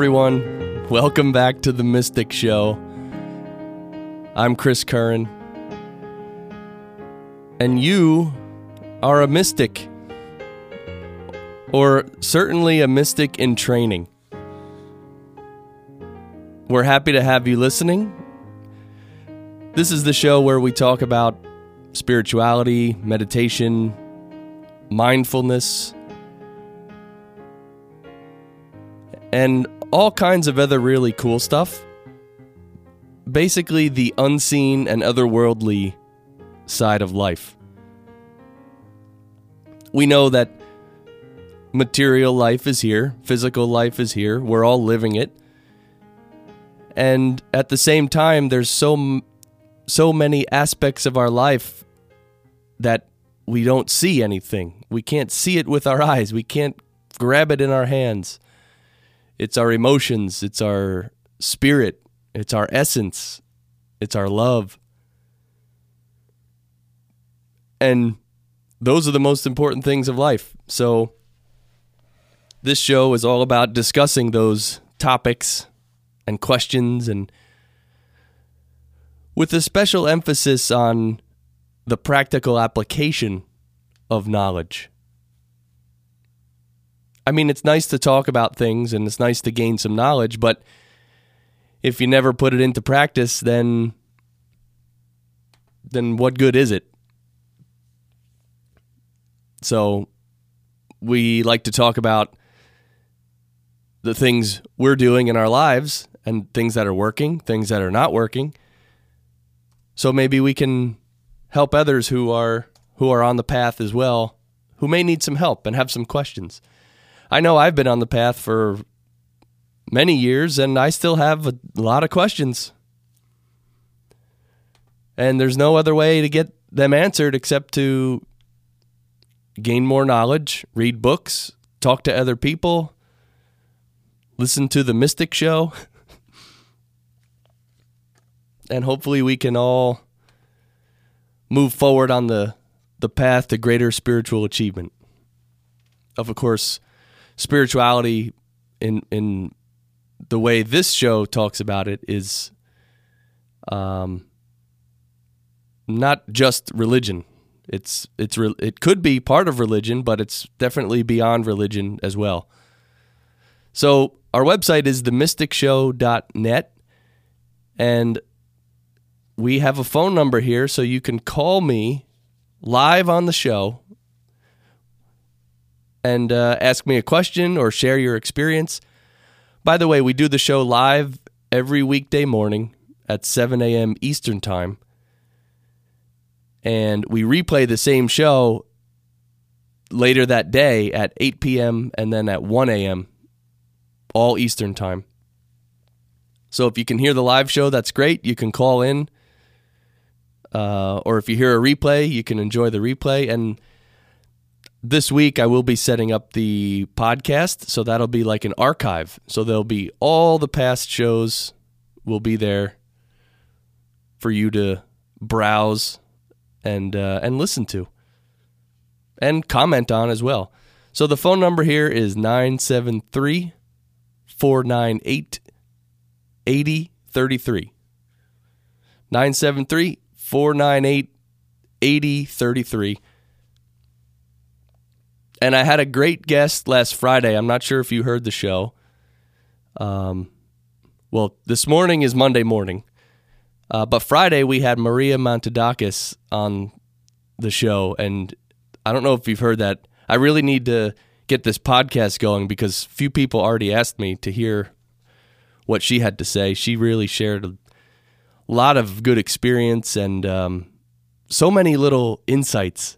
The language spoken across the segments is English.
Everyone. Welcome back to the Mystic Show. I'm Chris Curran. And you are a mystic, or certainly a mystic in training. We're happy to have you listening. This is the show where we talk about spirituality, meditation, mindfulness, and all kinds of other really cool stuff. Basically, the unseen and otherworldly side of life. We know that material life is here, physical life is here, we're all living it. And at the same time, there's so so many aspects of our life that we don't see anything. We can't see it with our eyes. We can't grab it in our hands. It's our emotions, it's our spirit, it's our essence, it's our love. And those are the most important things of life. So, this show is all about discussing those topics and questions and with a special emphasis on the practical application of knowledge. I mean, it's nice to talk about things and it's nice to gain some knowledge, but if you never put it into practice, then then what good is it? So we like to talk about the things we're doing in our lives and things that are working, things that are not working. So maybe we can help others who are who are on the path as well, who may need some help and have some questions. I know I've been on the path for many years and I still have a lot of questions. And there's no other way to get them answered except to gain more knowledge, read books, talk to other people, listen to the Mystic Show. and hopefully we can all move forward on the, the path to greater spiritual achievement. Of course, spirituality in in the way this show talks about it is um not just religion. It's it's re- it could be part of religion, but it's definitely beyond religion as well. So our website is themysticshow.net and we have a phone number here so you can call me live on the show and uh, ask me a question or share your experience. By the way, we do the show live every weekday morning at 7 a.m. Eastern Time. And we replay the same show later that day at 8 p.m. and then at 1 a.m., all Eastern Time. So if you can hear the live show, that's great. You can call in. Uh, or if you hear a replay, you can enjoy the replay. And this week I will be setting up the podcast, so that'll be like an archive. So there'll be all the past shows will be there for you to browse and uh, and listen to and comment on as well. So the phone number here is 973 498 8033. 973 498 8033 and I had a great guest last Friday. I'm not sure if you heard the show. Um, well, this morning is Monday morning, uh, but Friday we had Maria Montadakis on the show, and I don't know if you've heard that. I really need to get this podcast going because few people already asked me to hear what she had to say. She really shared a lot of good experience and um, so many little insights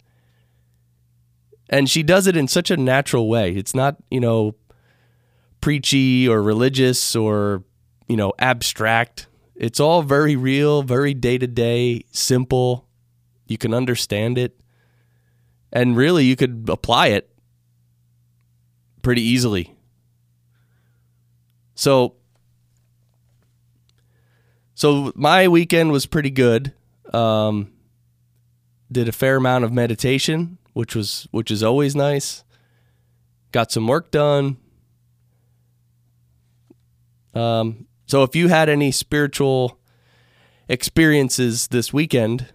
and she does it in such a natural way. It's not, you know, preachy or religious or, you know, abstract. It's all very real, very day to day, simple. You can understand it. And really, you could apply it pretty easily. So, so my weekend was pretty good. Um, did a fair amount of meditation which was which is always nice. Got some work done. Um, so if you had any spiritual experiences this weekend,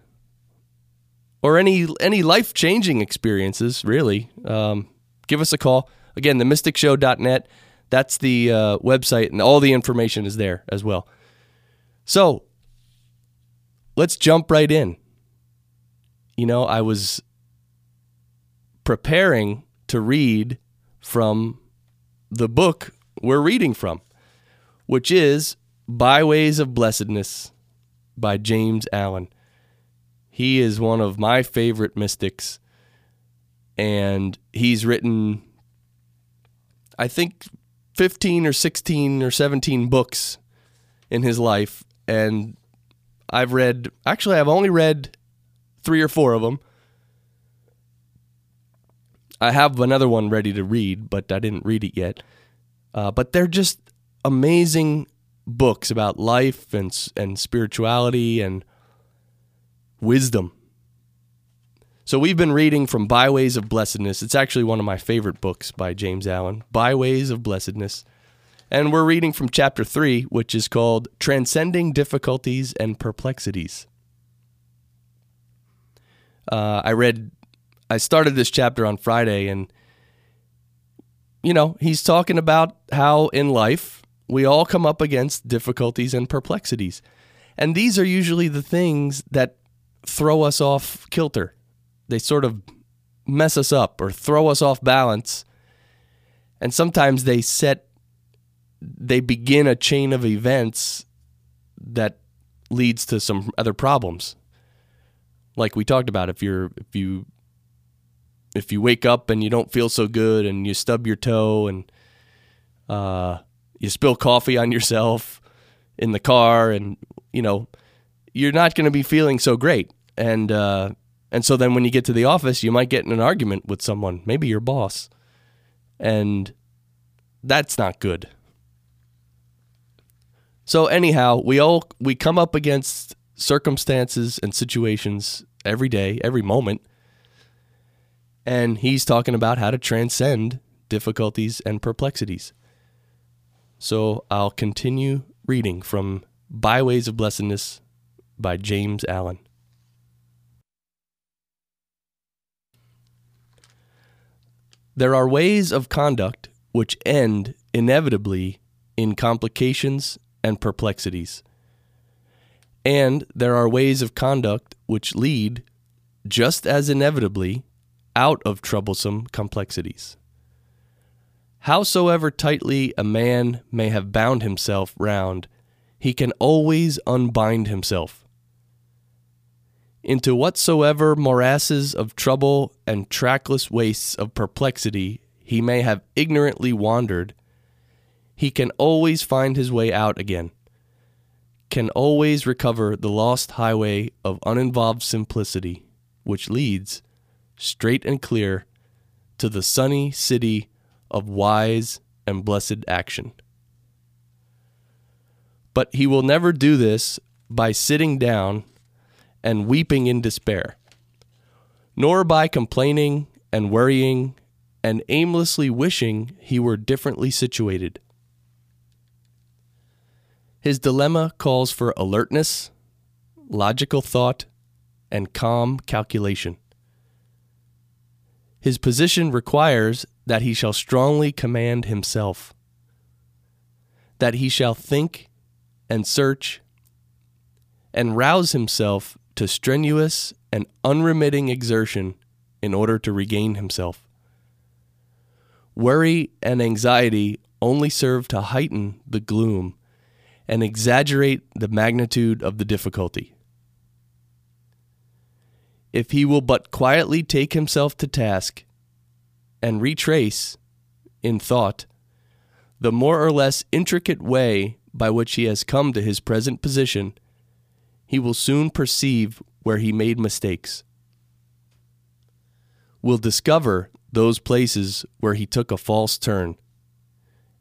or any any life changing experiences, really, um, give us a call. Again, themysticshow.net. That's the uh, website, and all the information is there as well. So let's jump right in. You know, I was preparing to read from the book we're reading from, which is Byways of Blessedness by James Allen. He is one of my favorite mystics, and he's written, I think, 15 or 16 or 17 books in his life. And I've read, actually, I've only read three or four of them. I have another one ready to read, but I didn't read it yet. Uh, but they're just amazing books about life and and spirituality and wisdom. So we've been reading from Byways of Blessedness. It's actually one of my favorite books by James Allen, Byways of Blessedness. And we're reading from chapter 3, which is called Transcending Difficulties and Perplexities. Uh, I read, I started this chapter on Friday, and, you know, he's talking about how in life we all come up against difficulties and perplexities. And these are usually the things that throw us off kilter. They sort of mess us up or throw us off balance. And sometimes they set, they begin a chain of events that leads to some other problems. Like we talked about, if you're, if you, if you wake up and you don't feel so good and you stub your toe and, uh, you spill coffee on yourself in the car and you know you're not going to be feeling so great. And uh, and so then when you get to the office you might get in an argument with someone maybe your boss. And that's not good. So anyhow we all we come up against circumstances and situations every day every moment and he's talking about how to transcend difficulties and perplexities so I'll continue reading from Byways of Blessedness by James Allen. There are ways of conduct which end inevitably in complications and perplexities. And there are ways of conduct which lead, just as inevitably, out of troublesome complexities. Howsoever tightly a man may have bound himself round, he can always unbind himself. Into whatsoever morasses of trouble and trackless wastes of perplexity he may have ignorantly wandered, he can always find his way out again, can always recover the lost highway of uninvolved simplicity, which leads, straight and clear, to the sunny city of wise and blessed action. But he will never do this by sitting down and weeping in despair, nor by complaining and worrying and aimlessly wishing he were differently situated. His dilemma calls for alertness, logical thought, and calm calculation. His position requires that he shall strongly command himself, that he shall think and search and rouse himself to strenuous and unremitting exertion in order to regain himself. Worry and anxiety only serve to heighten the gloom and exaggerate the magnitude of the difficulty. If he will but quietly take himself to task and retrace, in thought, the more or less intricate way by which he has come to his present position, he will soon perceive where he made mistakes. Will discover those places where he took a false turn,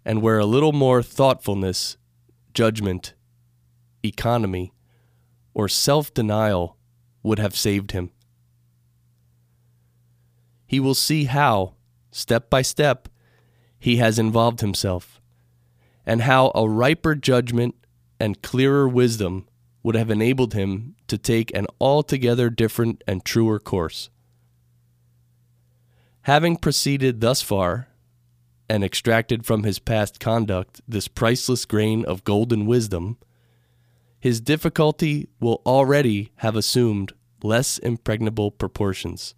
and where a little more thoughtfulness, judgment, economy, or self denial would have saved him. He will see how, step by step, he has involved himself, and how a riper judgment and clearer wisdom would have enabled him to take an altogether different and truer course. Having proceeded thus far, and extracted from his past conduct this priceless grain of golden wisdom, his difficulty will already have assumed less impregnable proportions,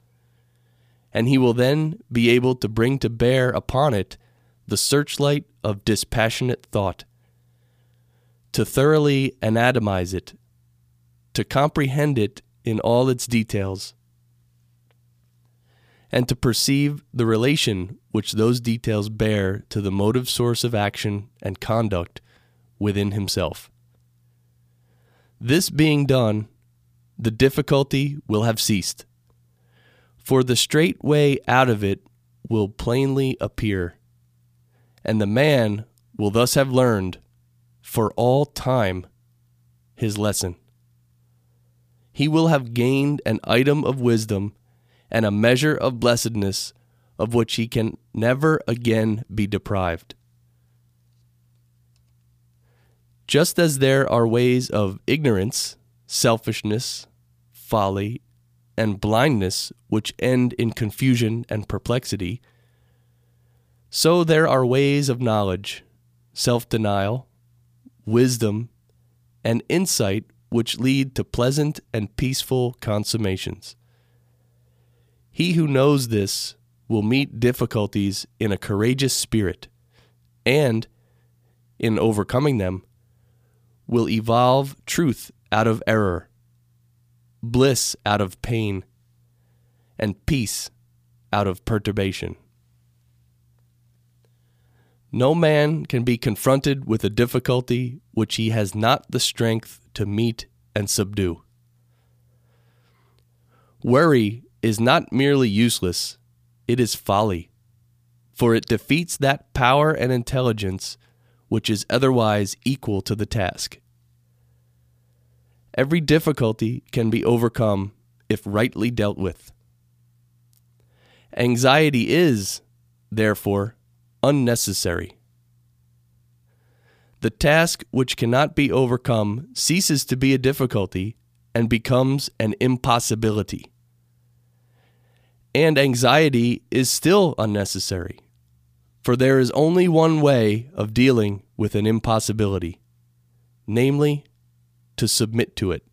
and he will then be able to bring to bear upon it the searchlight of dispassionate thought, to thoroughly anatomize it, to comprehend it in all its details, and to perceive the relation which those details bear to the motive source of action and conduct within himself. This being done, the difficulty will have ceased, for the straight way out of it will plainly appear, and the man will thus have learned, for all time, his lesson. He will have gained an item of wisdom and a measure of blessedness of which he can never again be deprived. Just as there are ways of ignorance, selfishness, folly, and blindness which end in confusion and perplexity, so there are ways of knowledge, self denial, wisdom, and insight which lead to pleasant and peaceful consummations. He who knows this will meet difficulties in a courageous spirit, and, in overcoming them, will evolve truth out of error, bliss out of pain, and peace out of perturbation. No man can be confronted with a difficulty which he has not the strength to meet and subdue. Worry is not merely useless, it is folly, for it defeats that power and intelligence which is otherwise equal to the task. Every difficulty can be overcome if rightly dealt with. Anxiety is, therefore, unnecessary. The task which cannot be overcome ceases to be a difficulty and becomes an impossibility and anxiety is still unnecessary. For there is only one way of dealing with an impossibility, namely, to submit to it.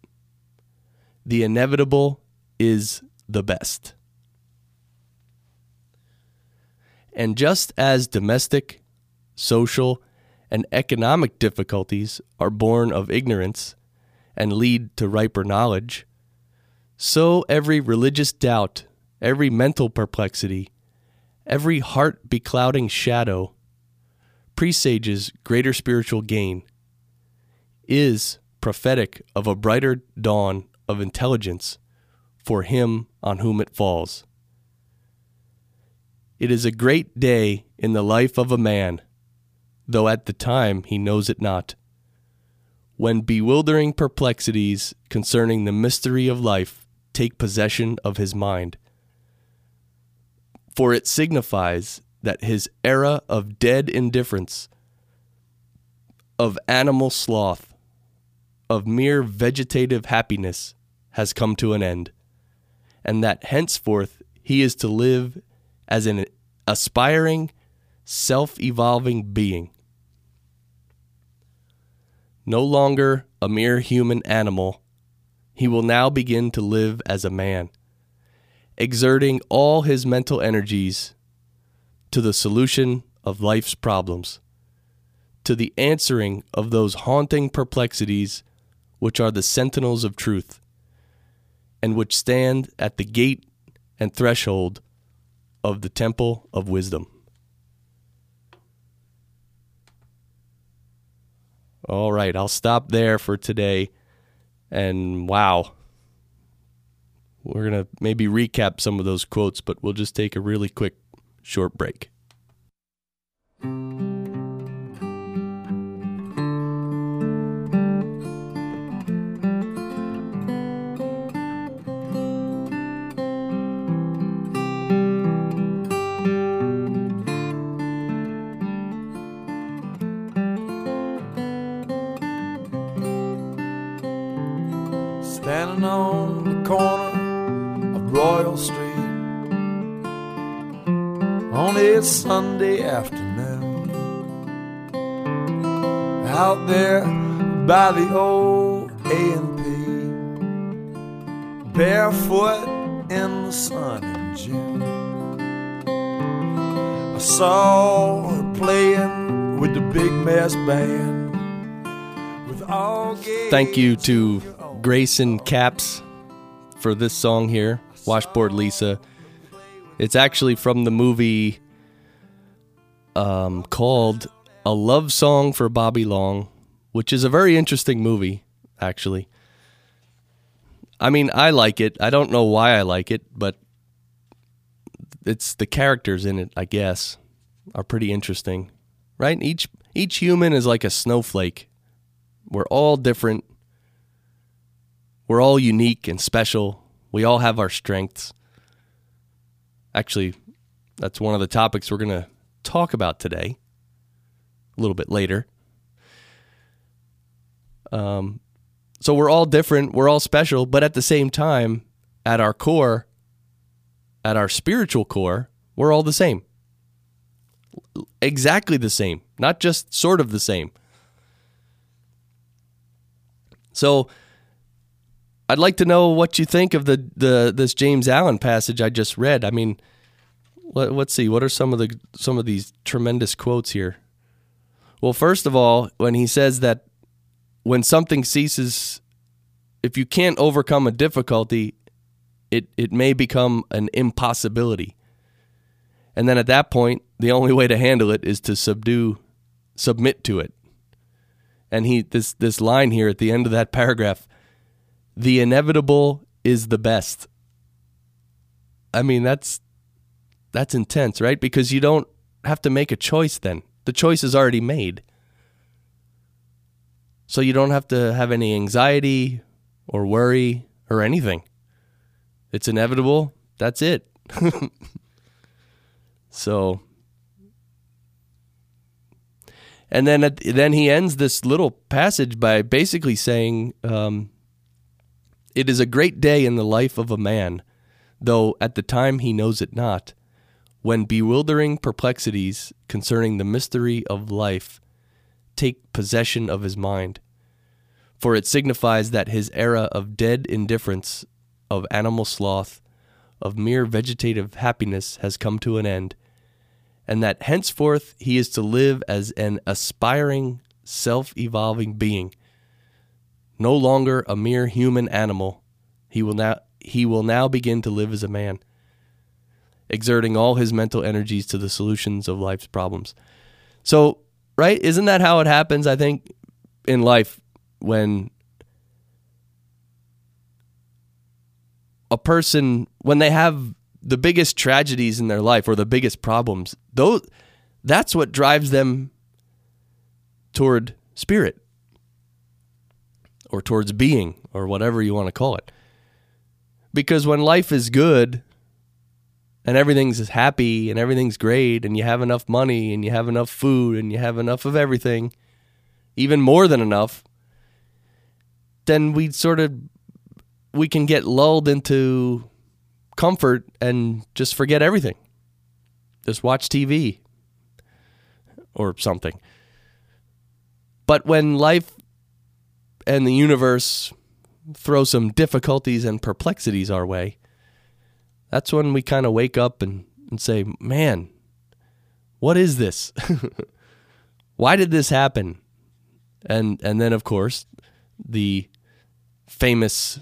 The inevitable is the best. And just as domestic, social, and economic difficulties are born of ignorance and lead to riper knowledge, so every religious doubt every mental perplexity, every heart beclouding shadow presages greater spiritual gain, is prophetic of a brighter dawn of intelligence for him on whom it falls. It is a great day in the life of a man, though at the time he knows it not, when bewildering perplexities concerning the mystery of life take possession of his mind for it signifies that his era of dead indifference, of animal sloth, of mere vegetative happiness has come to an end, and that henceforth he is to live as an aspiring, self evolving being. No longer a mere human animal, he will now begin to live as a man exerting all his mental energies to the solution of life's problems, to the answering of those haunting perplexities which are the sentinels of truth, and which stand at the gate and threshold of the temple of wisdom. All right, I'll stop there for today. And wow, we're going to maybe recap some of those quotes, but we'll just take a really quick short break. Sunday afternoon. Out there by the old A&P, barefoot in the sun in June. I saw her playing with the big mass band. With all Thank you to Grayson Capps for this song here, Washboard Lisa. It's actually from the movie um, called A Love Song for Bobby Long, which is a very interesting movie, actually. I mean, I like it. I don't know why I like it, but it's the characters in it, I guess, are pretty interesting. Right? Each each human is like a snowflake. We're all different. We're all unique and special. We all have our strengths. Actually, that's one of the topics we're going to talk about today, a little bit later. Um, so we're all different, we're all special, but at the same time, at our core, at our spiritual core, we're all the same. Exactly the same, not just sort of the same. So I'd like to know what you think of the, the this James Allen passage I just read. I mean, let, let's see, what are some of the some of these tremendous quotes here? Well, first of all, when he says that when something ceases, if you can't overcome a difficulty, it, it may become an impossibility. And then at that point, the only way to handle it is to subdue, submit to it. And he this this line here at the end of that paragraph, the inevitable is the best. I mean, that's that's intense, right? Because you don't have to make a choice then. The choice is already made. So you don't have to have any anxiety or worry or anything. It's inevitable. That's it. so and then at, then he ends this little passage by basically saying um, it is a great day in the life of a man though at the time he knows it not when bewildering perplexities concerning the mystery of life take possession of his mind. For it signifies that his era of dead indifference, of animal sloth, of mere vegetative happiness has come to an end, and that henceforth he is to live as an aspiring, self evolving being. No longer a mere human animal, he will now he will now begin to live as a man, exerting all his mental energies to the solutions of life's problems. So right? Isn't that how it happens? I think in life when a person when they have the biggest tragedies in their life or the biggest problems, those that's what drives them toward spirit or towards being or whatever you want to call it. Because when life is good, and everything's happy and everything's great and you have enough money and you have enough food and you have enough of everything, even more than enough, then we sort of we can get lulled into comfort and just forget everything. Just watch TV or something. But when life and the universe throw some difficulties and perplexities our way, that's when we kind of wake up and, and say, man, what is this? Why did this happen? And and then of course the famous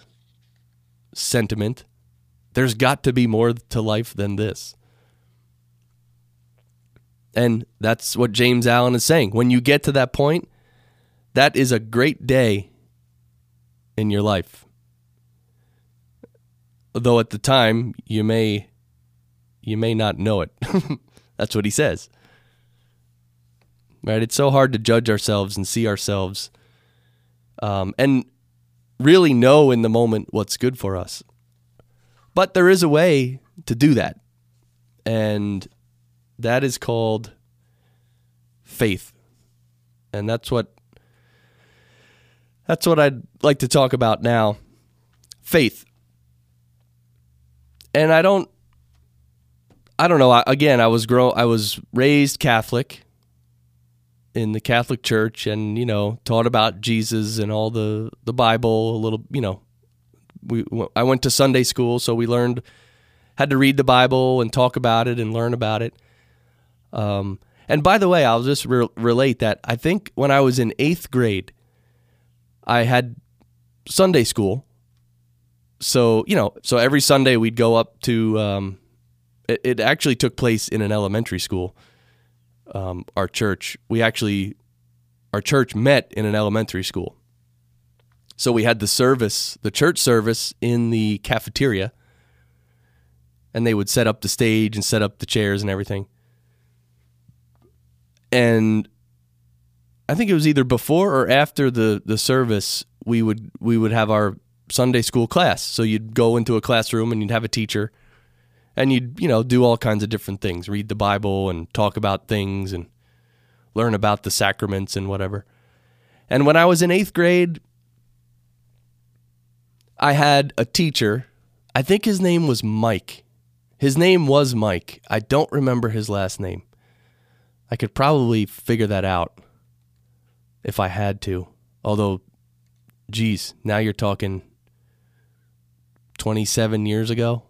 sentiment, there's got to be more to life than this. And that's what James Allen is saying. When you get to that point, that is a great day in your life though at the time you may you may not know it. That's what he says. Right? It's so hard to judge ourselves and see ourselves um, and really know in the moment what's good for us. But there is a way to do that. And that is called faith. And that's what that's what I'd like to talk about now faith. And I don't I don't know, I, again, I was grow I was raised Catholic in the Catholic Church and, you know, taught about Jesus and all the the Bible a little, you know. We I went to Sunday school, so we learned had to read the Bible and talk about it and learn about it. Um and by the way, I'll just re- relate that I think when I was in 8th grade, I had Sunday school. So, you know, so every Sunday we'd go up to um it, it actually took place in an elementary school um, our church, we actually, our church met in an elementary school. So we had the service, the church service in the cafeteria, and they would set up the stage and set up the chairs and everything. And I think it was either before or after the, the service, we would we would have our Sunday school class. So you'd go into a classroom and you'd have a teacher and you'd you know do all kinds of different things read the bible and talk about things and learn about the sacraments and whatever. And when i was in eighth grade i had a teacher. I think his name was mike. His name was mike. I don't remember his last name. I could probably figure that out if i had to. Although geez now you're talking 27 years ago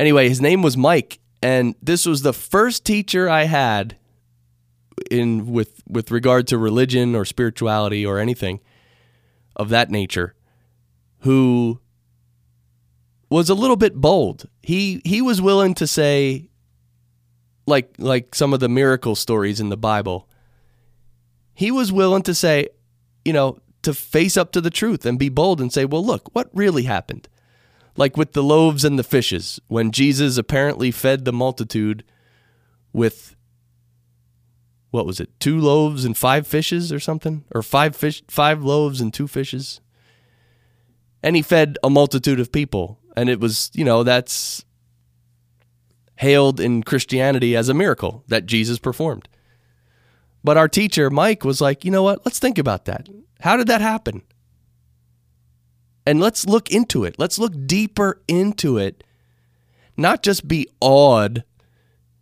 Anyway, his name was Mike, and this was the first teacher I had in with with regard to religion or spirituality or anything of that nature who was a little bit bold. He he was willing to say like like some of the miracle stories in the Bible. He was willing to say, you know, to face up to the truth and be bold and say, "Well, look, what really happened?" like with the loaves and the fishes, when Jesus apparently fed the multitude with what was it, two loaves and five fishes or something? Or five fish five loaves and two fishes. And he fed a multitude of people. And it was, you know, that's hailed in Christianity as a miracle that Jesus performed. But our teacher, Mike, was like, you know what? Let's think about that. How did that happen? And let's look into it. Let's look deeper into it. Not just be awed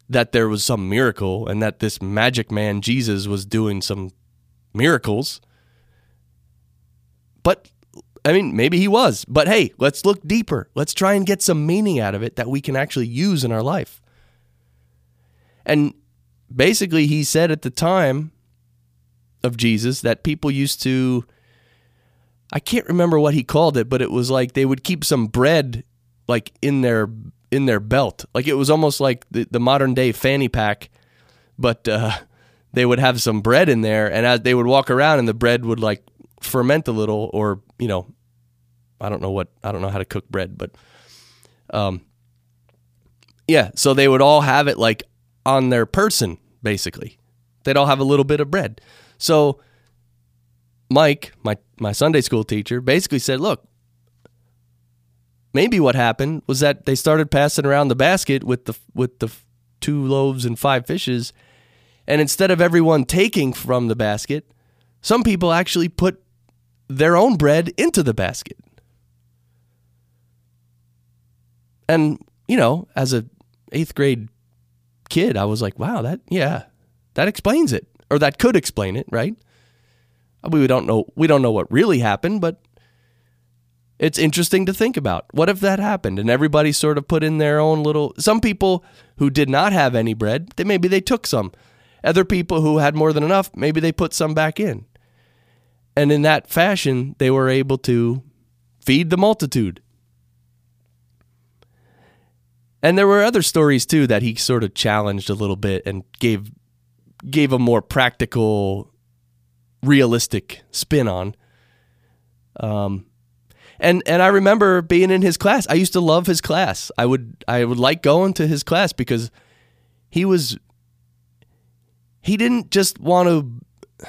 that there was some miracle and that this magic man Jesus was doing some miracles. But I mean, maybe he was. But hey, let's look deeper. Let's try and get some meaning out of it that we can actually use in our life. And basically, he said at the time of Jesus that people used to I can't remember what he called it, but it was like they would keep some bread like in their in their belt. Like it was almost like the, the modern day fanny pack, but uh, they would have some bread in there, and as they would walk around, and the bread would like ferment a little, or you know, I don't know what I don't know how to cook bread, but um, yeah. So they would all have it like on their person, basically. They'd all have a little bit of bread. So Mike, my my Sunday school teacher, basically said, "Look, maybe what happened was that they started passing around the basket with the with the two loaves and five fishes, and instead of everyone taking from the basket, some people actually put their own bread into the basket." And, you know, as a 8th grade kid, I was like, "Wow, that yeah, that explains it." Or that could explain it, right? Uh, we don't know we don't know what really happened, but it's interesting to think about. What if that happened and everybody sort of put in their own little some people who did not have any bread, they maybe they took some. Other people who had more than enough, maybe they put some back in. And in that fashion, they were able to feed the multitude. And there were other stories too that he sort of challenged a little bit and gave gave a more practical realistic spin on. Um, and and I remember being in his class. I used to love his class. I would I would like going to his class because he was he didn't just want to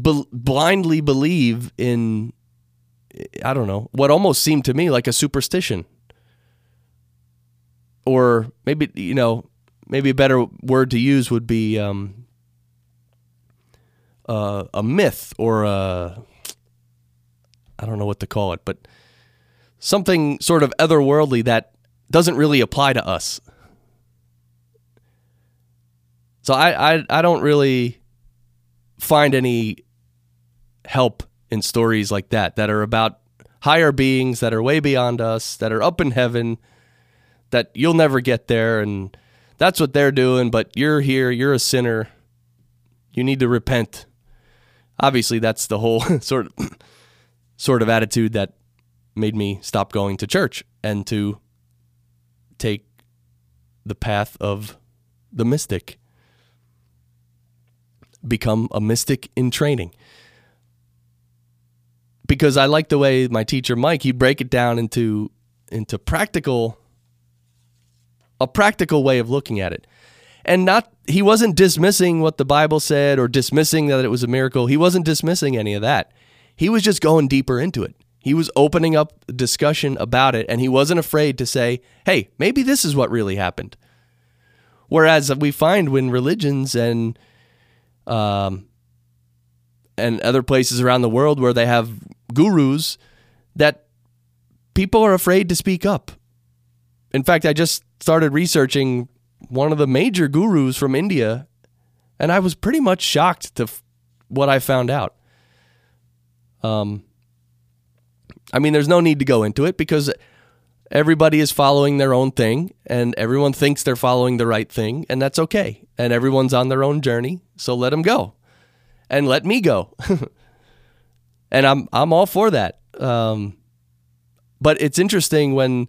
be, blindly believe in I don't know what almost seemed to me like a superstition, or maybe you know maybe a better word to use would be um, uh, a myth or a I don't know what to call it, but something sort of otherworldly that doesn't really apply to us. So I, I, I don't really find any help in stories like that that are about higher beings that are way beyond us, that are up in heaven, that you'll never get there and that's what they're doing, but you're here, you're a sinner. You need to repent. Obviously, that's the whole sort of sort of attitude that made me stop going to church and to take the path of the mystic. Become a mystic in training. Because I like the way my teacher Mike, he break it down into into practical a practical way of looking at it. And not he wasn't dismissing what the Bible said or dismissing that it was a miracle. He wasn't dismissing any of that. He was just going deeper into it. He was opening up discussion about it and he wasn't afraid to say, "Hey, maybe this is what really happened." Whereas we find when religions and um, and other places around the world where they have gurus that people are afraid to speak up. In fact, I just started researching one of the major gurus from India, and I was pretty much shocked to f- what I found out. Um, I mean, there's no need to go into it because everybody is following their own thing, and everyone thinks they're following the right thing, and that's okay. And everyone's on their own journey, so let them go, and let me go. and I'm I'm all for that. Um, but it's interesting when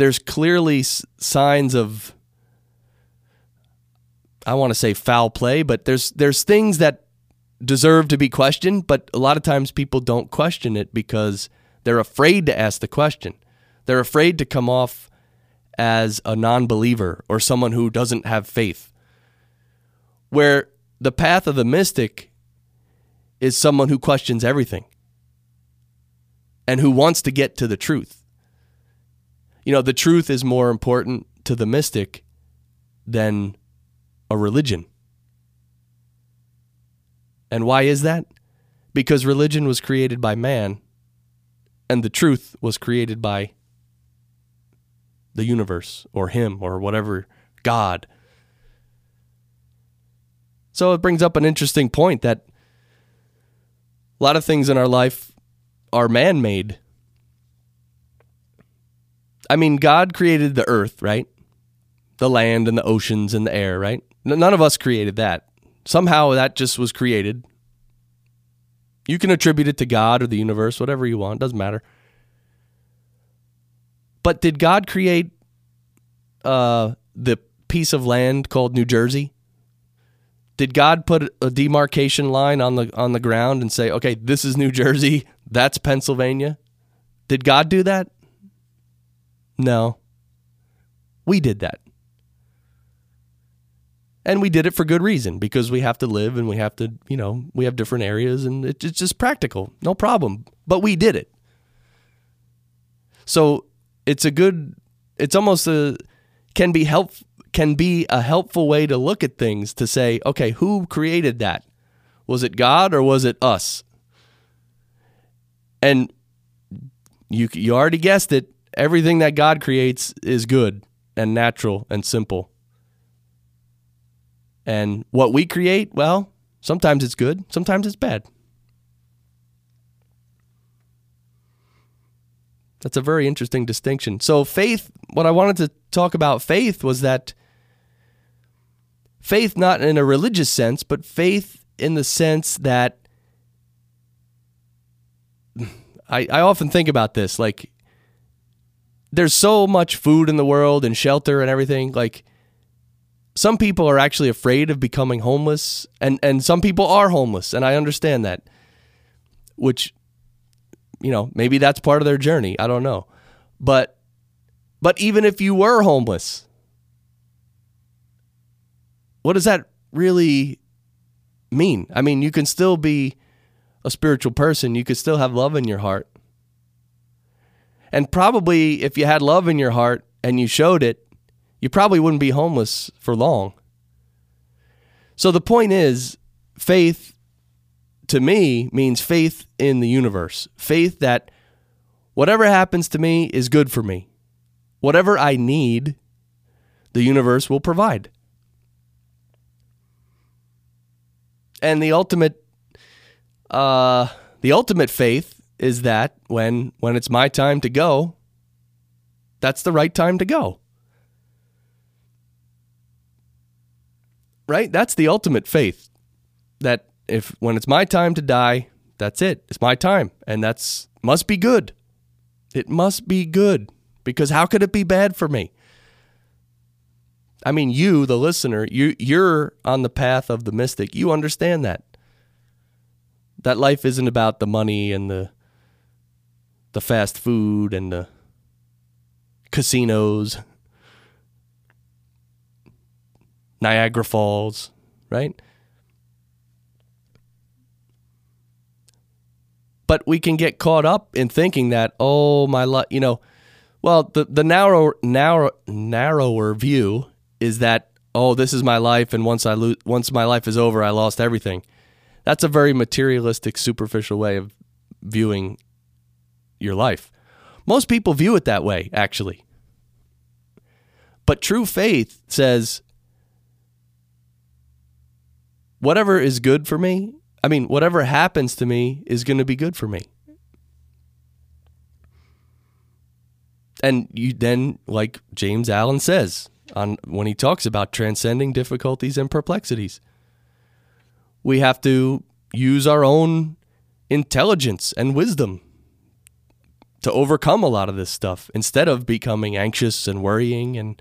there's clearly signs of I want to say foul play, but there's there's things that deserve to be questioned, but a lot of times people don't question it because they're afraid to ask the question. They're afraid to come off as a non-believer or someone who doesn't have faith. Where the path of the mystic is someone who questions everything and who wants to get to the truth. You know, the truth is more important to the mystic than a religion. And why is that? Because religion was created by man and the truth was created by the universe or him or whatever, God. So it brings up an interesting point that a lot of things in our life are man made. I mean, God created the earth, right? The land and the oceans and the air, right? None of us created that. Somehow that just was created. You can attribute it to God or the universe, whatever you want, doesn't matter. But did God create uh, the piece of land called New Jersey? Did God put a demarcation line on the on the ground and say, "Okay, this is New Jersey, that's Pennsylvania"? Did God do that? No. We did that. And we did it for good reason because we have to live and we have to, you know, we have different areas and it's just practical. No problem. But we did it. So it's a good, it's almost a, can be help, can be a helpful way to look at things to say, okay, who created that? Was it God or was it us? And you, you already guessed it. Everything that God creates is good and natural and simple. And what we create, well, sometimes it's good, sometimes it's bad. That's a very interesting distinction. So, faith, what I wanted to talk about faith was that faith, not in a religious sense, but faith in the sense that I, I often think about this. Like, there's so much food in the world and shelter and everything. Like, some people are actually afraid of becoming homeless and and some people are homeless and I understand that which you know maybe that's part of their journey I don't know but but even if you were homeless what does that really mean I mean you can still be a spiritual person you could still have love in your heart and probably if you had love in your heart and you showed it you probably wouldn't be homeless for long. So the point is, faith to me means faith in the universe, faith that whatever happens to me is good for me. Whatever I need, the universe will provide. And the ultimate uh the ultimate faith is that when when it's my time to go, that's the right time to go. Right? That's the ultimate faith. That if when it's my time to die, that's it. It's my time and that's must be good. It must be good because how could it be bad for me? I mean, you, the listener, you you're on the path of the mystic. You understand that. That life isn't about the money and the the fast food and the casinos, Niagara Falls, right? But we can get caught up in thinking that, oh, my life, you know, well, the, the narrow, narrow, narrower view is that, oh, this is my life, and once I lose, once my life is over, I lost everything. That's a very materialistic, superficial way of viewing your life. Most people view it that way, actually. But true faith says, whatever is good for me, I mean, whatever happens to me is going to be good for me. And you then, like James Allen says on when he talks about transcending difficulties and perplexities, we have to use our own intelligence and wisdom to overcome a lot of this stuff instead of becoming anxious and worrying and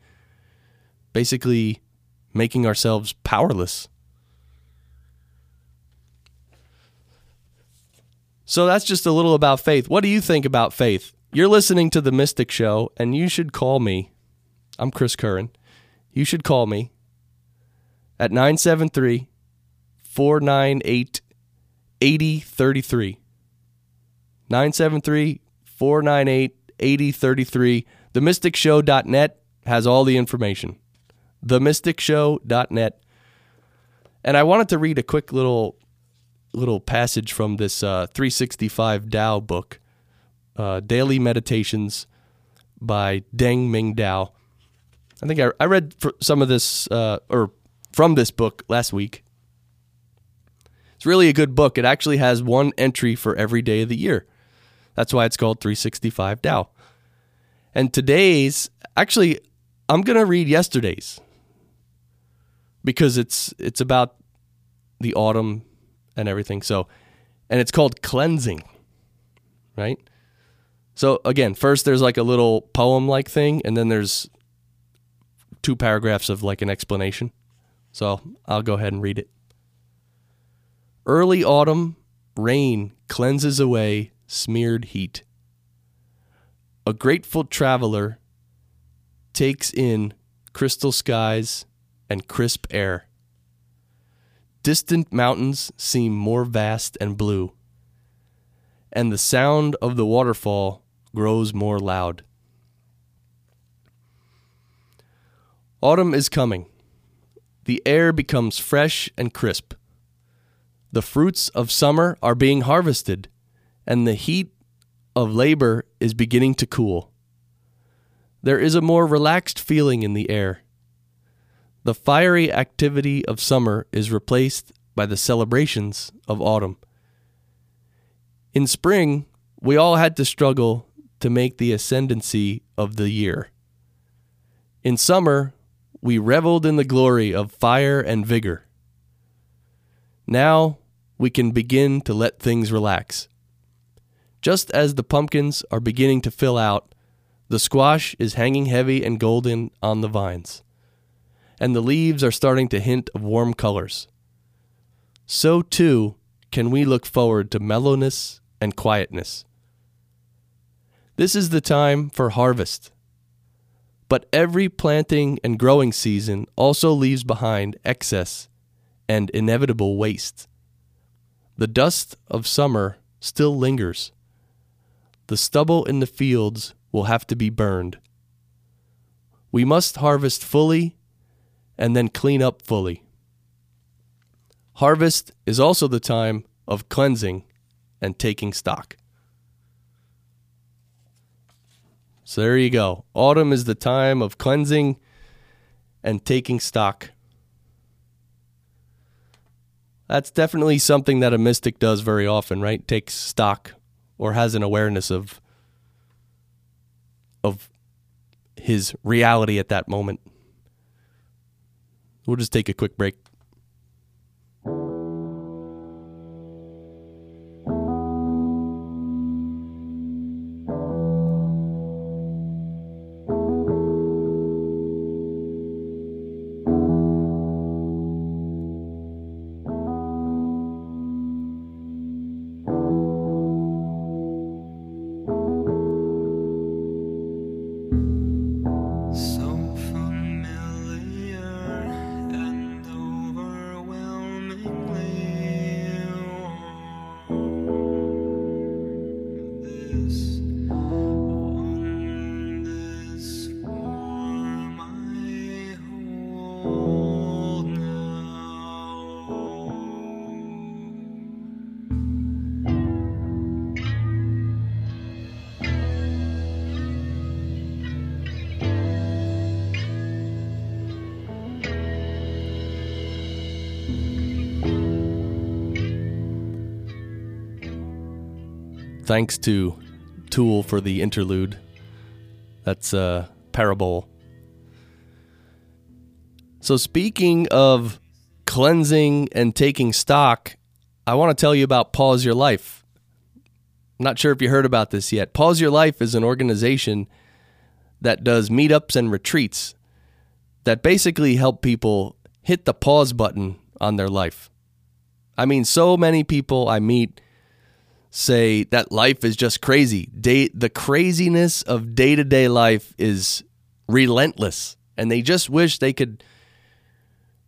basically making ourselves powerless. So that's just a little about faith. What do you think about faith? You're listening to The Mystic Show, and you should call me. I'm Chris Curran. You should call me at 973 498 8033. 973 498 8033. TheMysticShow.net has all the information. TheMysticShow.net. And I wanted to read a quick little little passage from this uh, 365 Tao book, uh, Daily Meditations by Deng Ming Dao. I think I, I read some of this, uh, or from this book last week. It's really a good book. It actually has one entry for every day of the year. That's why it's called 365 Tao. And today's, actually, I'm going to read yesterday's because it's it's about the autumn and everything. So, and it's called cleansing, right? So again, first there's like a little poem like thing, and then there's two paragraphs of like an explanation. So I'll go ahead and read it. Early autumn rain cleanses away smeared heat. A grateful traveler takes in crystal skies and crisp air. Distant mountains seem more vast and blue, and the sound of the waterfall grows more loud. Autumn is coming. The air becomes fresh and crisp. The fruits of summer are being harvested, and the heat of labor is beginning to cool. There is a more relaxed feeling in the air. The fiery activity of summer is replaced by the celebrations of autumn. In spring, we all had to struggle to make the ascendancy of the year. In summer, we reveled in the glory of fire and vigor. Now we can begin to let things relax. Just as the pumpkins are beginning to fill out, the squash is hanging heavy and golden on the vines, and the leaves are starting to hint of warm colors. So too can we look forward to mellowness and quietness. This is the time for harvest. But every planting and growing season also leaves behind excess and inevitable waste. The dust of summer still lingers. The stubble in the fields will have to be burned. We must harvest fully and then clean up fully. Harvest is also the time of cleansing and taking stock. So there you go. Autumn is the time of cleansing and taking stock. That's definitely something that a mystic does very often, right? Takes stock or has an awareness of of his reality at that moment. We'll just take a quick break. Thanks to Tool for the interlude. That's uh, Parabol. So, speaking of cleansing and taking stock, I want to tell you about Pause Your Life. I'm not sure if you heard about this yet. Pause Your Life is an organization that does meetups and retreats that basically help people hit the pause button on their life. I mean, so many people I meet say that life is just crazy. Day, the craziness of day to day life is relentless, and they just wish they could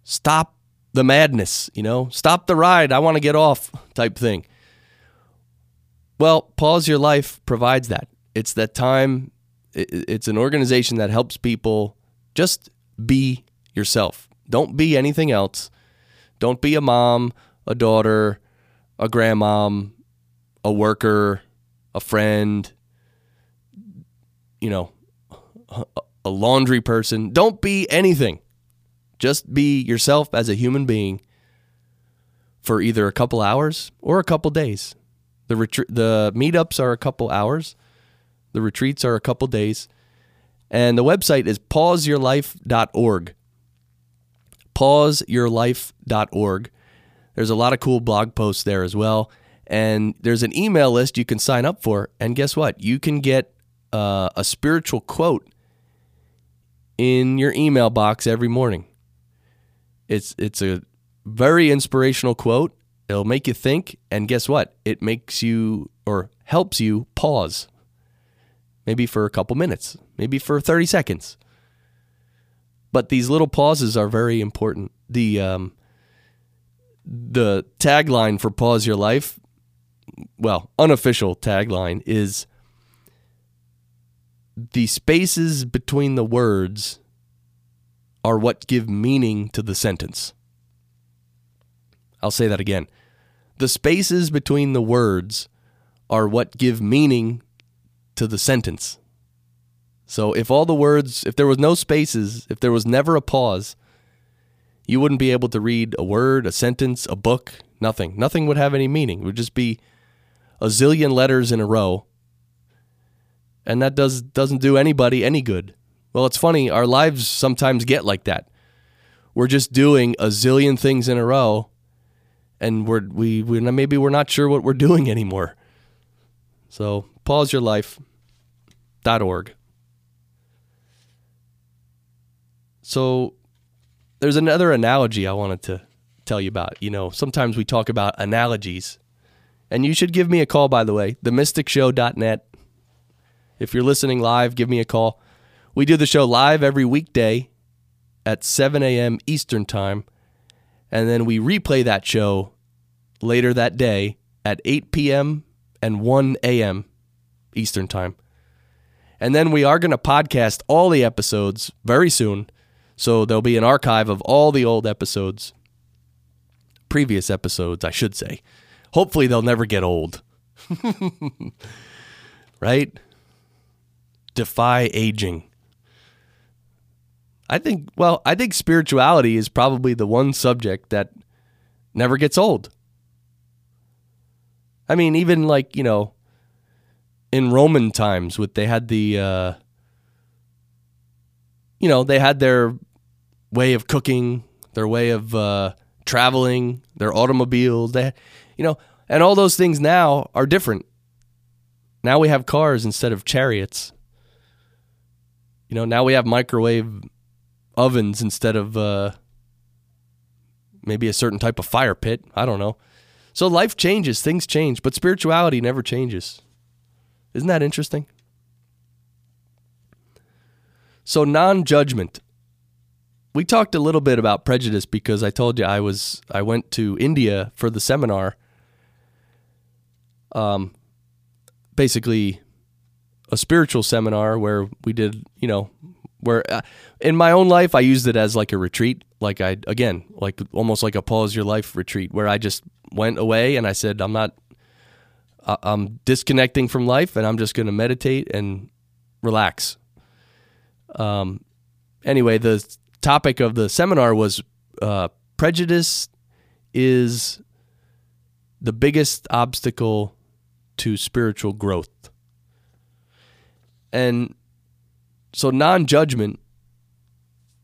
stop the madness, you know, stop the ride. I want to get off type thing. Well, Pause Your Life provides that. It's that time, it's an organization that helps people just be yourself. Don't be anything else. Don't be a mom, a daughter, a grandmom, a worker, a friend, you know, a laundry person. Don't be anything. Just be yourself as a human being for either a couple hours or a couple days. The the meetups are a couple hours. The retreats are a couple days. And the website is pauseyourlife.org. Pauseyourlife.org. There's a lot of cool blog posts there as well. And there's an email list you can sign up for. And guess what? You can get uh, a spiritual quote in your email box every morning. It's it's a very inspirational quote. It'll make you think, and guess what? It makes you or helps you pause. Maybe for a couple minutes, maybe for 30 seconds. But these little pauses are very important. The um, the tagline for Pause Your Life, well, unofficial tagline is the spaces between the words are what give meaning to the sentence. I'll say that again. The spaces between the words are what give meaning to the sentence. So if all the words, if there was no spaces, if there was never a pause, you wouldn't be able to read a word, a sentence, a book, nothing. Nothing would have any meaning. It would just be a zillion letters in a row. And that does doesn't do anybody any good. Well, it's funny, our lives sometimes get like that. We're just doing a zillion things in a row and we're we we maybe we're not sure what we're doing anymore. So, pauseyourlife.org. So, there's another analogy I wanted to tell you about. You know, sometimes we talk about analogies. And you should give me a call, by the way, themysticshow.net. If you're listening live, give me a call. We do the show live every weekday at 7 a.m. Eastern Time. And then we replay that show later that day at 8 p.m. and 1 a.m. Eastern Time. And then we are going to podcast all the episodes very soon. So there'll be an archive of all the old episodes, previous episodes, I should say, hopefully they'll never get old. right? Defy aging. I think well, I think spirituality is probably the one subject that never gets old. I mean, even like, you know, in Roman times with they had the uh you know, they had their way of cooking, their way of uh traveling, their automobiles, they you know, and all those things now are different. Now we have cars instead of chariots. You know, now we have microwave ovens instead of uh, maybe a certain type of fire pit. I don't know. So life changes, things change, but spirituality never changes. Isn't that interesting? So non-judgment. We talked a little bit about prejudice because I told you I was I went to India for the seminar. Um basically a spiritual seminar where we did, you know, where uh, in my own life I used it as like a retreat, like I again, like almost like a pause your life retreat where I just went away and I said I'm not I'm disconnecting from life and I'm just going to meditate and relax. Um anyway, the topic of the seminar was uh prejudice is the biggest obstacle to spiritual growth. And so non judgment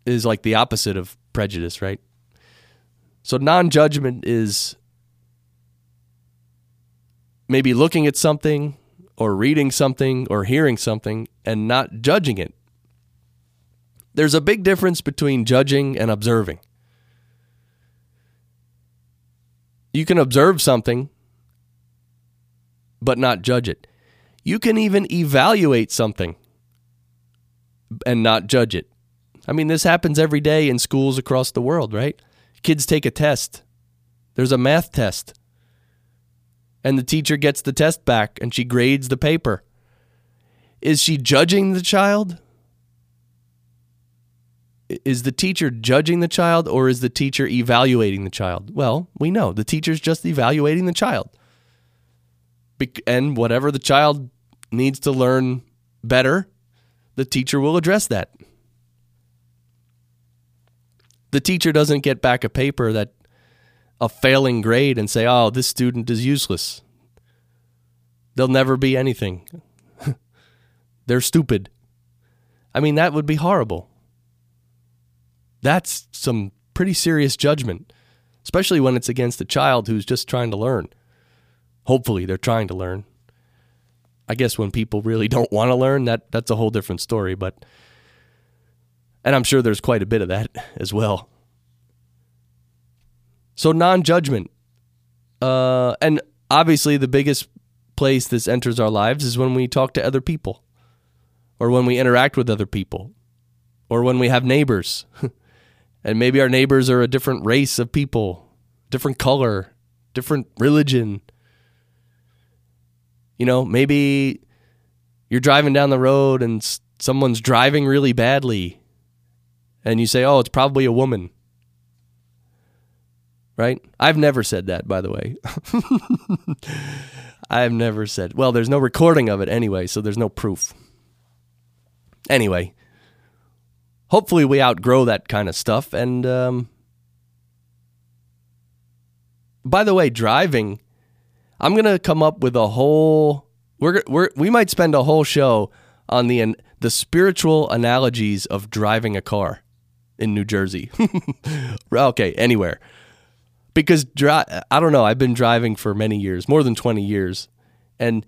is like the opposite of prejudice, right? So non judgment is maybe looking at something or reading something or hearing something and not judging it. There's a big difference between judging and observing. You can observe something but not judge it. You can even evaluate something and not judge it. I mean, this happens every day in schools across the world, right? Kids take a test. There's a math test. And the teacher gets the test back and she grades the paper. Is she judging the child? Is the teacher judging the child or is the teacher evaluating the child? Well, we know the teacher's just evaluating the child. And whatever the child needs to learn better, the teacher will address that. The teacher doesn't get back a paper that a failing grade and say, "Oh, this student is useless. They'll never be anything. They're stupid." I mean, that would be horrible. That's some pretty serious judgment, especially when it's against a child who's just trying to learn. Hopefully, they're trying to learn. I guess when people really don't want to learn, that that's a whole different story. But, and I'm sure there's quite a bit of that as well. So non-judgment, uh, and obviously the biggest place this enters our lives is when we talk to other people, or when we interact with other people, or when we have neighbors, and maybe our neighbors are a different race of people, different color, different religion. You know, maybe you're driving down the road and someone's driving really badly, and you say, "Oh, it's probably a woman." Right? I've never said that, by the way. I've never said. Well, there's no recording of it anyway, so there's no proof. Anyway, hopefully we outgrow that kind of stuff. And um, by the way, driving, I'm gonna come up with a whole. We're we're we might spend a whole show on the the spiritual analogies of driving a car in New Jersey. okay, anywhere. Because dri- I don't know, I've been driving for many years, more than 20 years, and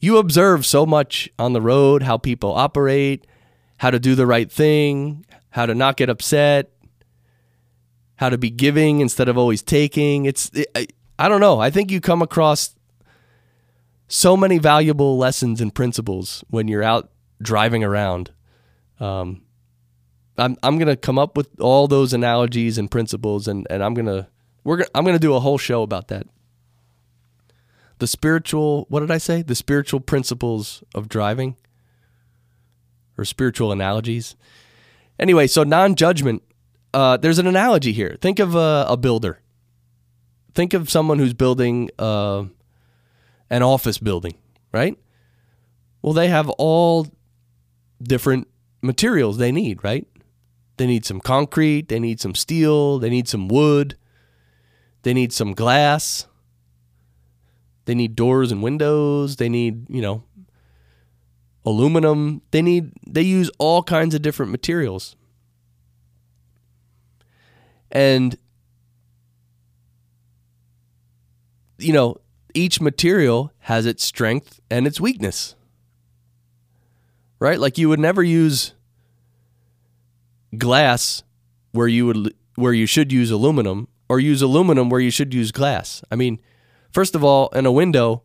you observe so much on the road how people operate, how to do the right thing, how to not get upset, how to be giving instead of always taking. It's I, I don't know. I think you come across so many valuable lessons and principles when you're out driving around. Um, I'm I'm gonna come up with all those analogies and principles, and, and I'm gonna we're gonna, I'm gonna do a whole show about that. The spiritual, what did I say? The spiritual principles of driving, or spiritual analogies. Anyway, so non-judgment. Uh, there's an analogy here. Think of a, a builder. Think of someone who's building uh, an office building, right? Well, they have all different materials they need, right? They need some concrete, they need some steel, they need some wood, they need some glass, they need doors and windows, they need, you know, aluminum. They need they use all kinds of different materials. And you know, each material has its strength and its weakness. Right? Like you would never use glass where you would where you should use aluminum or use aluminum where you should use glass. I mean, first of all, in a window,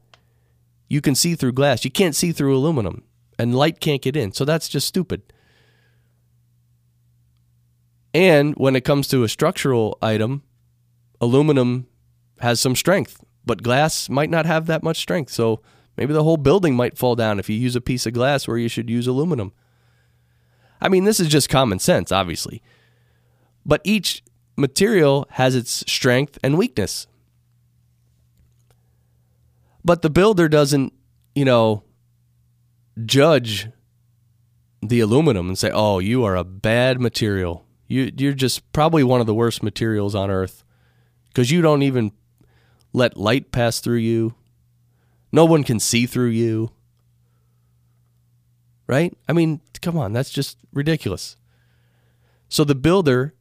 you can see through glass. You can't see through aluminum and light can't get in. So that's just stupid. And when it comes to a structural item, aluminum has some strength, but glass might not have that much strength. So maybe the whole building might fall down if you use a piece of glass where you should use aluminum. I mean, this is just common sense, obviously. But each material has its strength and weakness. But the builder doesn't, you know, judge the aluminum and say, "Oh, you are a bad material. You you're just probably one of the worst materials on earth because you don't even let light pass through you. No one can see through you." Right? I mean, come on, that's just ridiculous. So the builder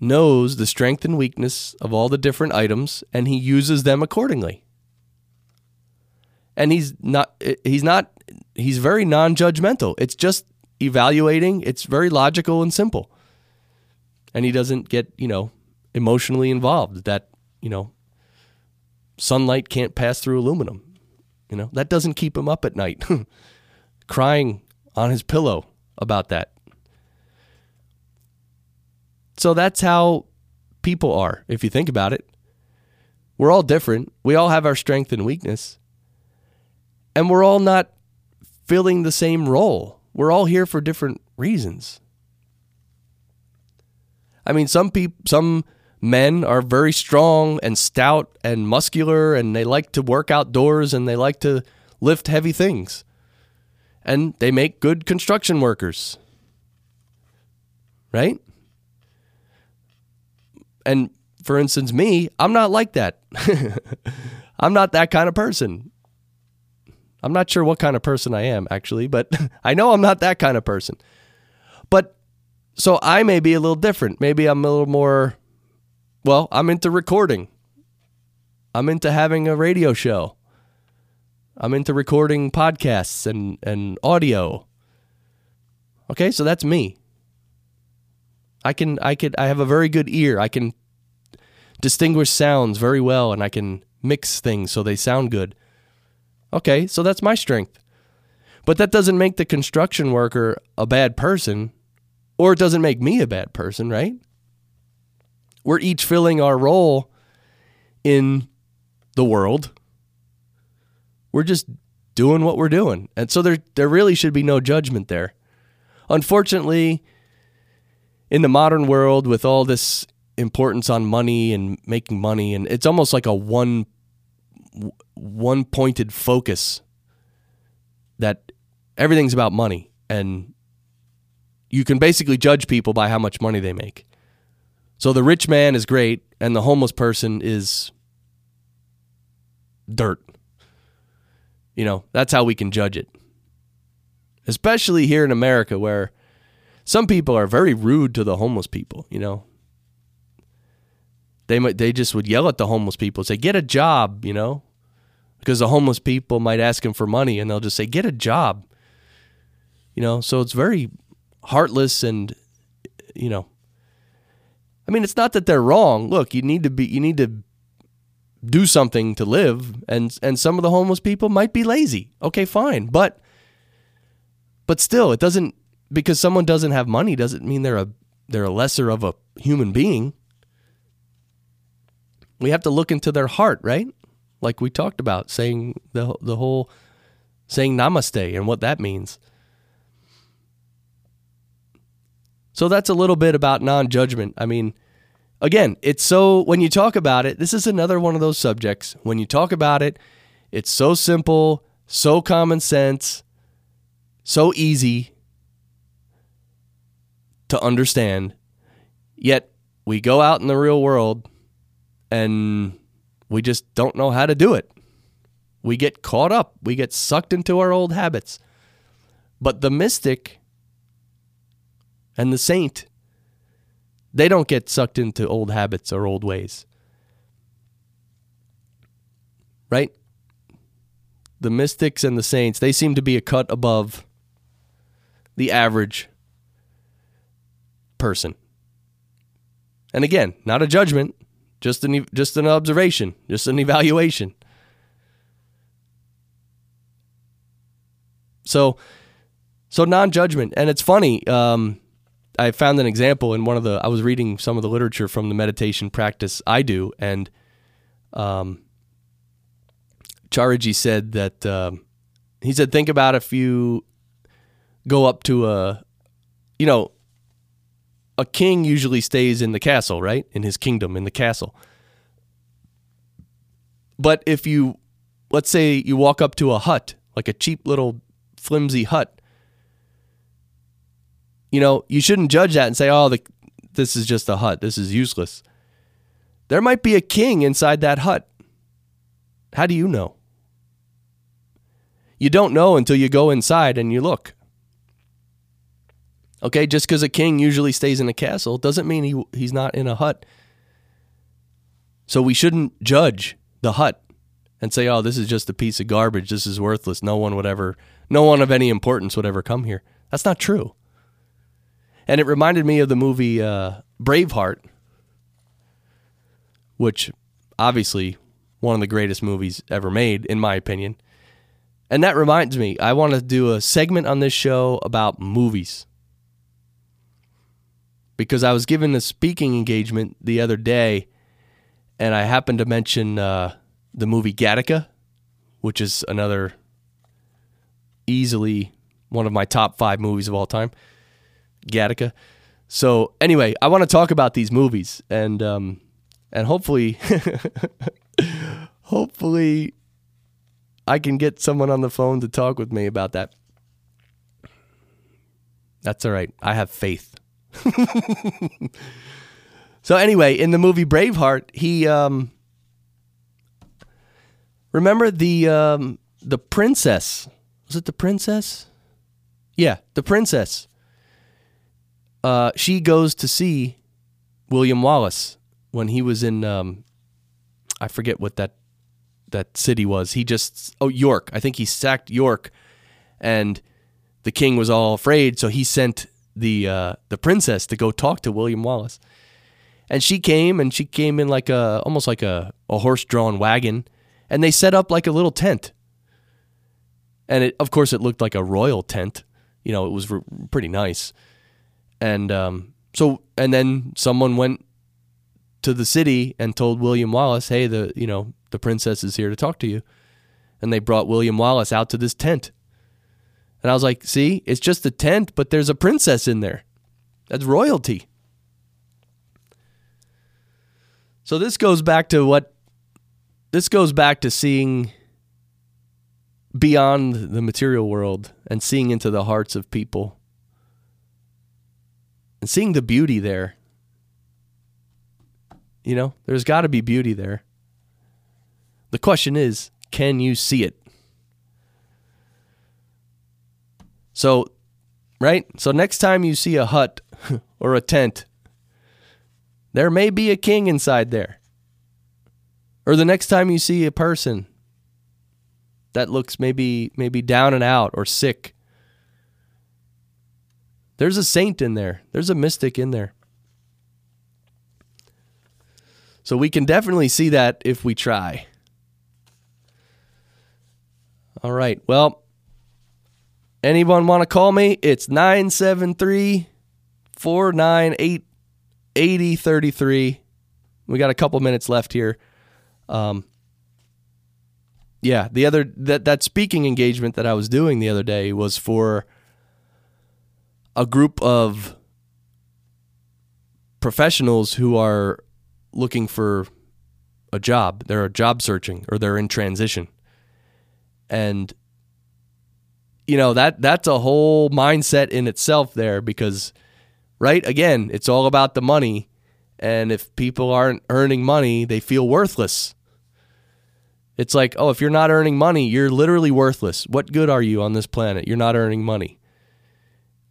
knows the strength and weakness of all the different items and he uses them accordingly and he's not he's not he's very non-judgmental it's just evaluating it's very logical and simple and he doesn't get you know emotionally involved that you know sunlight can't pass through aluminum. You know that doesn't keep him up at night. Crying on his pillow about that. So that's how people are if you think about it. We're all different. We all have our strength and weakness. And we're all not filling the same role. We're all here for different reasons. I mean, some people, some men are very strong and stout and muscular, and they like to work outdoors and they like to lift heavy things, and they make good construction workers, right? And for instance, me, I'm not like that. I'm not that kind of person. I'm not sure what kind of person I am, actually, but I know I'm not that kind of person. But so I may be a little different. Maybe I'm a little more, well, I'm into recording. I'm into having a radio show. I'm into recording podcasts and, and audio. Okay, so that's me. I can I could I have a very good ear. I can distinguish sounds very well and I can mix things so they sound good. Okay, so that's my strength. But that doesn't make the construction worker a bad person, or it doesn't make me a bad person, right? We're each filling our role in the world. We're just doing what we're doing. And so there there really should be no judgment there. Unfortunately, in the modern world with all this importance on money and making money and it's almost like a one one pointed focus that everything's about money and you can basically judge people by how much money they make. So the rich man is great and the homeless person is dirt. You know, that's how we can judge it. Especially here in America where some people are very rude to the homeless people, you know. They might they just would yell at the homeless people, say, "Get a job," you know because the homeless people might ask him for money and they'll just say get a job you know so it's very heartless and you know i mean it's not that they're wrong. Look you need to be you need to do something to live and and some of the homeless people might be lazy. Okay fine. But but still it doesn't because someone doesn't have money doesn't mean they're a they're a lesser of a human being. We have to look into their heart right? Like we talked about, saying the the whole saying namaste and what that means. So that's a little bit about non-judgment. I mean, again, it's so when you talk about it, this is another one of those subjects. When you talk about it, it's so simple, so common sense, so easy to understand. Yet we go out in the real world and we just don't know how to do it. We get caught up, we get sucked into our old habits. But the mystic and the saint, they don't get sucked into old habits or old ways. Right? The mystics and the saints, they seem to be a cut above the average person. And again, not a judgment, just an just an observation, just an evaluation. So so non-judgment and it's funny um, I found an example in one of the I was reading some of the literature from the meditation practice I do and um Chariji said that um, he said think about if you go up to a you know a king usually stays in the castle, right? In his kingdom, in the castle. But if you, let's say you walk up to a hut, like a cheap little flimsy hut, you know, you shouldn't judge that and say, oh, the, this is just a hut. This is useless. There might be a king inside that hut. How do you know? You don't know until you go inside and you look. Okay, just because a king usually stays in a castle doesn't mean he he's not in a hut. So we shouldn't judge the hut and say, "Oh, this is just a piece of garbage. This is worthless. No one would ever, no one of any importance would ever come here." That's not true. And it reminded me of the movie uh, Braveheart, which obviously one of the greatest movies ever made, in my opinion. And that reminds me, I want to do a segment on this show about movies because I was given a speaking engagement the other day, and I happened to mention uh, the movie Gattaca, which is another easily one of my top five movies of all time. Gattaca. So anyway, I want to talk about these movies, and um, and hopefully, hopefully, I can get someone on the phone to talk with me about that. That's all right. I have faith. so anyway, in the movie Braveheart, he um remember the um the princess. Was it the princess? Yeah, the princess. Uh she goes to see William Wallace when he was in um I forget what that that city was. He just oh York. I think he sacked York and the king was all afraid, so he sent the uh, the princess to go talk to William Wallace. And she came and she came in like a almost like a, a horse drawn wagon and they set up like a little tent. And it of course it looked like a royal tent. You know, it was r- pretty nice. And um, so and then someone went to the city and told William Wallace, "Hey, the you know, the princess is here to talk to you." And they brought William Wallace out to this tent. And I was like, see, it's just a tent, but there's a princess in there. That's royalty. So this goes back to what this goes back to seeing beyond the material world and seeing into the hearts of people and seeing the beauty there. You know, there's got to be beauty there. The question is, can you see it? So, right? So next time you see a hut or a tent, there may be a king inside there. Or the next time you see a person that looks maybe maybe down and out or sick, there's a saint in there. There's a mystic in there. So we can definitely see that if we try. All right. Well, anyone want to call me? It's 973 498 8033. We got a couple minutes left here. Um, yeah, the other that that speaking engagement that I was doing the other day was for a group of professionals who are looking for a job. They're job searching or they're in transition. And you know, that that's a whole mindset in itself there because right, again, it's all about the money and if people aren't earning money, they feel worthless. It's like, oh, if you're not earning money, you're literally worthless. What good are you on this planet? You're not earning money.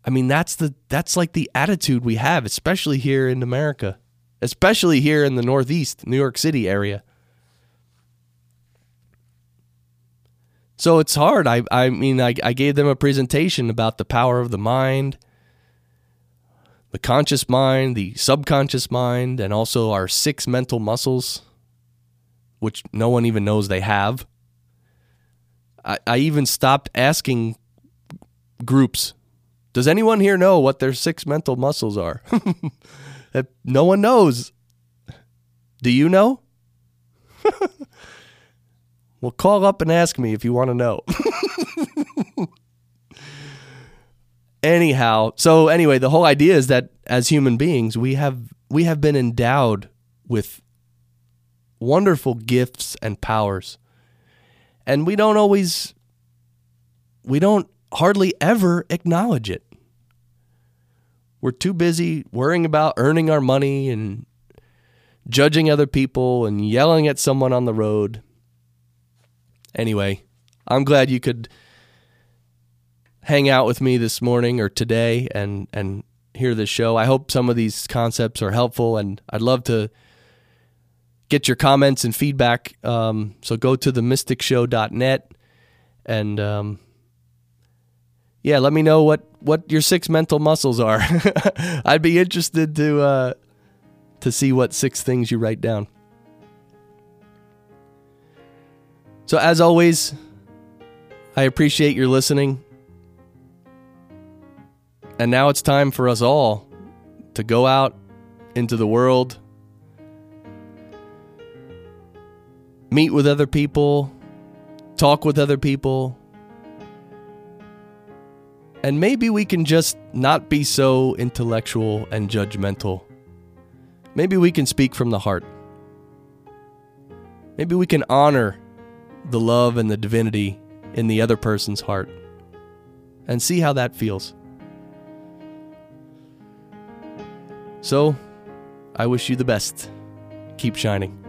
I mean, that's the that's like the attitude we have, especially here in America, especially here in the Northeast, New York City area. So it's hard. I I mean, I, I gave them a presentation about the power of the mind, the conscious mind, the subconscious mind, and also our six mental muscles, which no one even knows they have. I, I even stopped asking groups does anyone here know what their six mental muscles are? No one knows. Do you know? well, call up and ask me if you want to know. Anyhow, so anyway, the whole idea is that as human beings, we have we have been endowed with wonderful gifts and powers. And we don't always we don't hardly ever acknowledge it. We're too busy worrying about earning our money and judging other people and yelling at someone on the road. Anyway, I'm glad you could hang out with me this morning or today and and hear this show. I hope some of these concepts are helpful and I'd love to get your comments and feedback. Um, so go to themysticshow.net and um, yeah, let me know what what your six mental muscles are. I'd be interested to uh, to see what six things you write down. So as always, I appreciate your listening. And now it's time for us all to go out into the world, meet with other people, talk with other people, and maybe we can just not be so intellectual and judgmental. Maybe we can speak from the heart. Maybe we can honor the love and the divinity in the other person's heart and see how that feels. So, I wish you the best. Keep shining.